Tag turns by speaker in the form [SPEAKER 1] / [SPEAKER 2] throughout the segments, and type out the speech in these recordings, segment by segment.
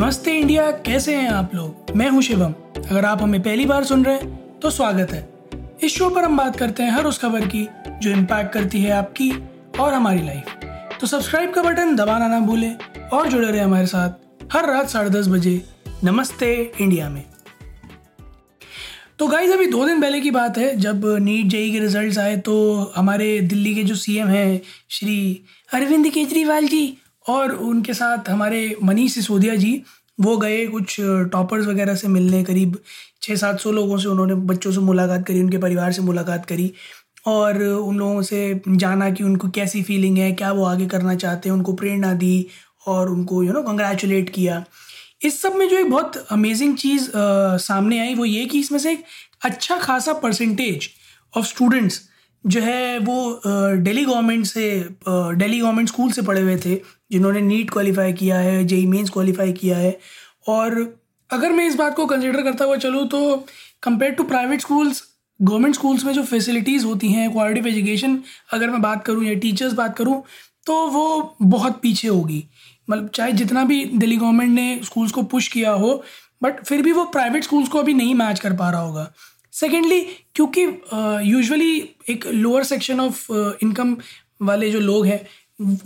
[SPEAKER 1] नमस्ते इंडिया, कैसे हैं आप लोग? मैं हूँ शिवम। अगर आप हमें पहली बार सुन रहे हैं तो स्वागत है। इस शो पर हम बात करते हैं हर उस खबर की, जो इम्पैक्ट करती है आपकी और हमारी लाइफ तो सब्सक्राइब का बटन दबाना ना भूलें और जुड़े रहे हमारे साथ हर रात साढ़े दस बजे नमस्ते इंडिया में। तो गाइज़ अभी दो दिन पहले की बात है, जब नीट जेई के रिजल्ट्स आए तो हमारे दिल्ली के जो सीएम हैं, श्री अरविंद केजरीवाल जी और उनके साथ हमारे मनीष सिसोदिया जी, वो गए कुछ टॉपर्स वगैरह से मिलने, करीब छः सात सौ लोगों से उन्होंने बच्चों से मुलाकात करी, उनके परिवार से मुलाकात करी और उन लोगों से जाना कि उनको कैसी फीलिंग है, क्या वो आगे करना चाहते हैं, उनको प्रेरणा दी और उनको यू नो कंग्रेचुलेट किया। इस सब में जो एक बहुत अमेजिंग चीज़ सामने आई वो ये कि इसमें से एक अच्छा खासा परसेंटेज ऑफ़ स्टूडेंट्स जो है वो दिल्ली गवर्नमेंट से दिल्ली गवर्नमेंट स्कूल से पढ़े हुए थे, जिन्होंने नीट क्वालिफाई किया है जेई मीन्स क्वालिफाई किया है। और अगर मैं इस बात को कंसिडर करता हुआ चलूँ तो compare to private schools government schools में जो फैसिलिटीज़ होती हैं क्वालिटी ऑफ़ एजुकेशन अगर मैं बात करूँ या टीचर्स बात करूँ तो वो बहुत पीछे होगी। मतलब चाहे जितना भी दिल्ली गवर्नमेंट ने स्कूल्स को पुश किया हो बट फिर भी वो प्राइवेट स्कूल्स को अभी नहीं मैच कर पा रहा होगा। सेकेंडली क्योंकि यूजुअली एक लोअर सेक्शन ऑफ़ इनकम वाले जो लोग हैं,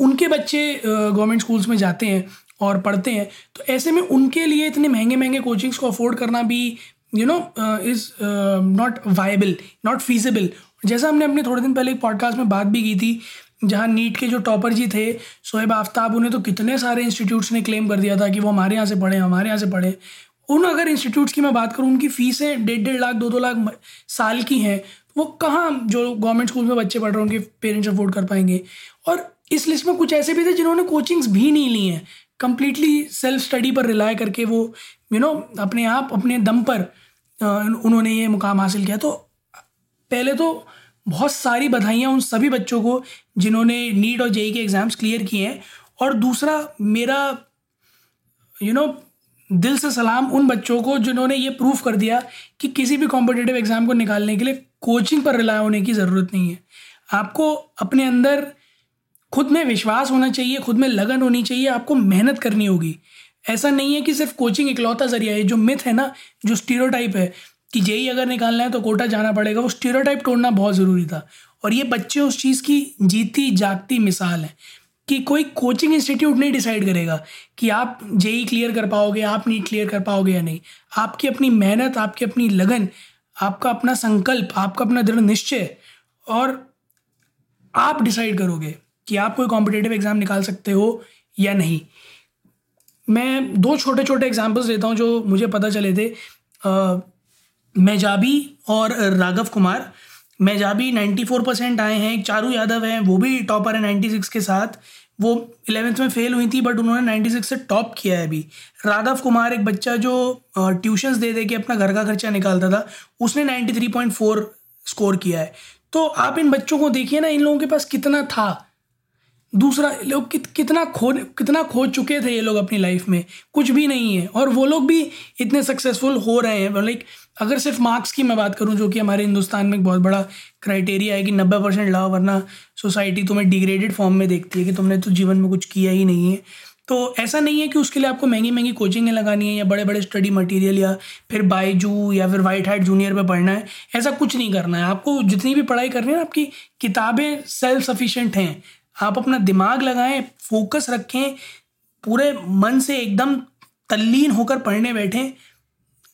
[SPEAKER 1] उनके बच्चे गवर्नमेंट स्कूल्स में जाते हैं और पढ़ते हैं तो ऐसे में उनके लिए इतने महँगे महँगे कोचिंग्स को अफोर्ड करना भी you know is not viable not feasible जैसा हमने अपने थोड़े दिन पहले एक पॉडकास्ट में बात भी की थी, जहाँ नीट के जो टॉपर जी थे, सोहेब आफ्ताब, उन्हें तो कितने सारे इंस्टीट्यूट्स ने क्लेम कर दिया था कि वो हमारे यहाँ से पढ़े, हमारे यहाँ से पढ़े। उन अगर इंस्टीट्यूट्स की मैं बात करूँ उनकी फ़ीसें डेढ़ डेढ़ लाख दो दो लाख साल की हैं वो कहाँ जो गवर्नमेंट स्कूल में बच्चे पढ़ रहे हैं उनके पेरेंट्स अफोर्ड कर पाएँगे? और इस लिस्ट में कुछ ऐसे भी थे जिन्होंने कोचिंग्स भी नहीं ली हैं। कम्प्लीटली सेल्फ स्टडी पर रिलाय करके वो यू नो अपने आप अपने दम पर उन्होंने ये मुकाम हासिल किया। तो पहले तो बहुत सारी बधाइयाँ उन सभी बच्चों को जिन्होंने नीट और जेई के एग्ज़ाम्स क्लियर किए हैं। और दूसरा मेरा यू you नो know, दिल से सलाम उन बच्चों को जिन्होंने ये प्रूफ कर दिया कि किसी भी कॉम्पिटेटिव एग्ज़ाम को निकालने के लिए कोचिंग पर रिलाय होने की ज़रूरत नहीं है। आपको अपने अंदर खुद में विश्वास होना चाहिए, खुद में लगन होनी चाहिए, आपको मेहनत करनी होगी। ऐसा नहीं है कि सिर्फ़ कोचिंग इकलौता ज़रिया है, जो मिथ है ना, जो स्टीरियोटाइप है कि जेई अगर निकालना है तो कोटा जाना पड़ेगा, वो स्टीरियोटाइप तोड़ना बहुत ज़रूरी था। और ये बच्चे उस चीज़ की जीती जागती मिसाल है। कि कोई कोचिंग इंस्टीट्यूट नहीं डिसाइड करेगा कि आप जेई क्लियर कर पाओगे, आप नीट क्लियर कर पाओगे या नहीं। आपकी अपनी मेहनत, आपकी अपनी लगन, आपका अपना संकल्प, आपका अपना दृढ़ निश्चय और आप डिसाइड करोगे कि आप कोई कॉम्पिटेटिव एग्ज़ाम निकाल सकते हो या नहीं। मैं दो छोटे छोटे एग्जाम्पल्स देता हूँ जो मुझे पता चले थे। मेजाबी और राघव कुमार। मेजाबी 94 परसेंट आए हैं, चारू यादव हैं, वो भी टॉपर है 96 के साथ। वो इलेवेंथ में फेल हुई थी बट उन्होंने 96 से टॉप किया है अभी। राघव कुमार, एक बच्चा जो ट्यूशन्स दे दे के अपना घर का खर्चा निकालता था, उसने 93.4 स्कोर किया है। तो आप इन बच्चों को देखिए ना, इन लोगों के पास कितना था। दूसरा लोग कित, कितना खो कितना खो चुके थे ये लोग अपनी लाइफ में। कुछ भी नहीं है। और वो लोग भी इतने सक्सेसफुल हो रहे हैं। लाइक अगर सिर्फ़ मार्क्स की मैं बात करूँ जो कि हमारे हिंदुस्तान में एक बहुत बड़ा क्राइटेरिया है कि नब्बे परसेंट लाओ वरना सोसाइटी तुम्हें डिग्रेडेड फॉर्म में देखती है कि तुमने तो जीवन में कुछ किया ही नहीं है। तो ऐसा नहीं है कि उसके लिए आपको महँगी महँगी कोचिंगें लगानी है या बड़े बड़े स्टडी मटेरियल या फिर बाईजू या फिर वाइट हाइट जूनियर पे पढ़ना है। ऐसा कुछ नहीं करना है। आपको जितनी भी पढ़ाई करनी है आपकी किताबें सेल्फ सफिशेंट हैं। आप अपना दिमाग लगाएँ फोकस रखें, पूरे मन से एकदम तल्लीन होकर पढ़ने बैठें।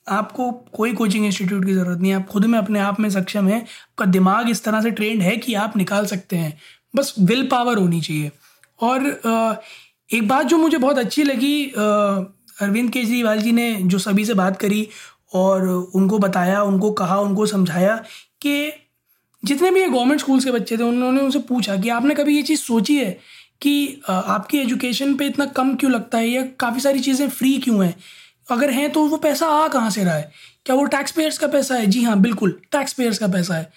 [SPEAKER 1] आपको कोई कोचिंग इंस्टीट्यूट की ज़रूरत नहीं है। आप खुद में अपने आप में सक्षम हैं। आपका दिमाग इस तरह से ट्रेंड है कि आप निकाल सकते हैं। बस विल पावर होनी चाहिए। और एक बात जो मुझे बहुत अच्छी लगी अरविंद केजरीवाल जी ने जो सभी से बात करी और उनको बताया, उनको कहा, उनको समझाया कि जितने भी ये गवर्नमेंट स्कूल्स के बच्चे थे, उन्होंने उनसे पूछा कि आपने कभी ये चीज़ सोची है कि आपकी एजुकेशन पे इतना कम क्यों लगता है या काफ़ी सारी चीज़ें फ्री क्यों हैं? अगर हैं तो वो पैसा आ कहाँ से रहा है? क्या वो टैक्स पेयर्स का पैसा है? जी हाँ बिल्कुल टैक्स पेयर्स का पैसा है।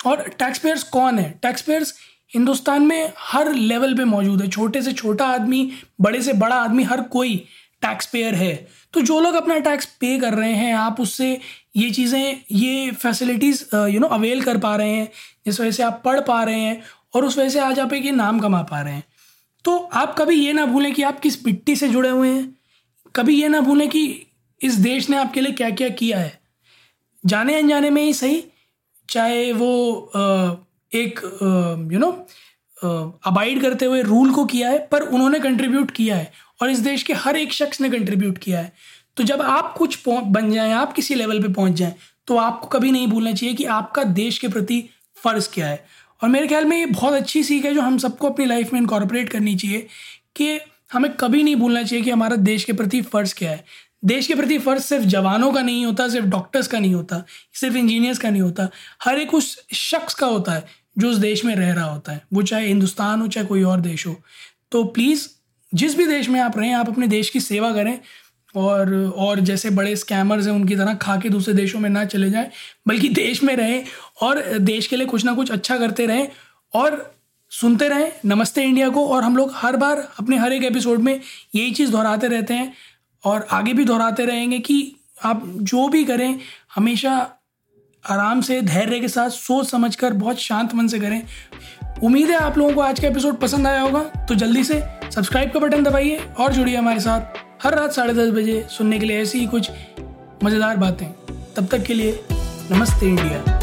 [SPEAKER 1] और टैक्स पेयर्स कौन है? टैक्स पेयर्स हिंदुस्तान में हर लेवल पे मौजूद है। छोटे से छोटा आदमी, बड़े से बड़ा आदमी, हर कोई टैक्स पेयर है। तो जो लोग अपना टैक्स पे कर रहे हैं, आप उससे ये चीज़ें, ये फैसिलिटीज़ यू नो अवेल कर पा रहे हैं, जिस वजह से आप पढ़ पा रहे हैं और उस वजह से आज आप एक ये नाम कमा पा रहे हैं। तो आप कभी ये ना भूलें कि आप किस मिट्टी से जुड़े हुए हैं। कभी ये ना भूलें कि इस देश ने आपके लिए क्या क्या किया है। जाने अनजाने में ही सही, चाहे वो एक यू नो अबाइड करते हुए रूल को किया है, पर उन्होंने कंट्रीब्यूट किया है। और इस देश के हर एक शख्स ने कंट्रीब्यूट किया है। तो जब आप कुछ बन जाएँ, आप किसी लेवल पे पहुँच जाएँ तो आपको कभी नहीं भूलना चाहिए कि आपका देश के प्रति फ़र्ज़ क्या है। और मेरे ख्याल में ये बहुत अच्छी सीख है जो हम सबको अपनी लाइफ में इनकॉर्पोरेट करनी चाहिए कि हमें कभी नहीं भूलना चाहिए कि हमारा देश के प्रति फ़र्ज़ क्या है। देश के प्रति फ़र्ज़ सिर्फ़ जवानों का नहीं होता, सिर्फ़ डॉक्टर्स का नहीं होता, सिर्फ़ इंजीनियर्स का नहीं होता। हर एक उस शख्स का होता है जो उस देश में रह रहा होता है, वो चाहे हिंदुस्तान हो, चाहे कोई और देश हो। तो प्लीज़ जिस भी देश में आप रहें, आप अपने देश की सेवा करें और और जैसे बड़े स्कैमर्स हैं, उनकी तरह खा के दूसरे देशों में ना चले जाएँ, बल्कि देश में रहें और देश के लिए कुछ ना कुछ अच्छा करते रहें और सुनते रहें नमस्ते इंडिया को और हम लोग हर बार अपने हर एक एपिसोड में यही चीज़ दोहराते रहते हैं और आगे भी दोहराते रहेंगे कि आप जो भी करें, हमेशा आराम से, धैर्य के साथ, सोच समझ कर बहुत शांत मन से करें। उम्मीद है आप लोगों को आज का एपिसोड पसंद आया होगा। तो जल्दी से सब्सक्राइब का बटन दबाइए और जुड़िए हमारे साथ। हर रात साढ़े दस बजे सुनने के लिए ऐसी ही कुछ मज़ेदार बातें। तब तक के लिए नमस्ते इंडिया।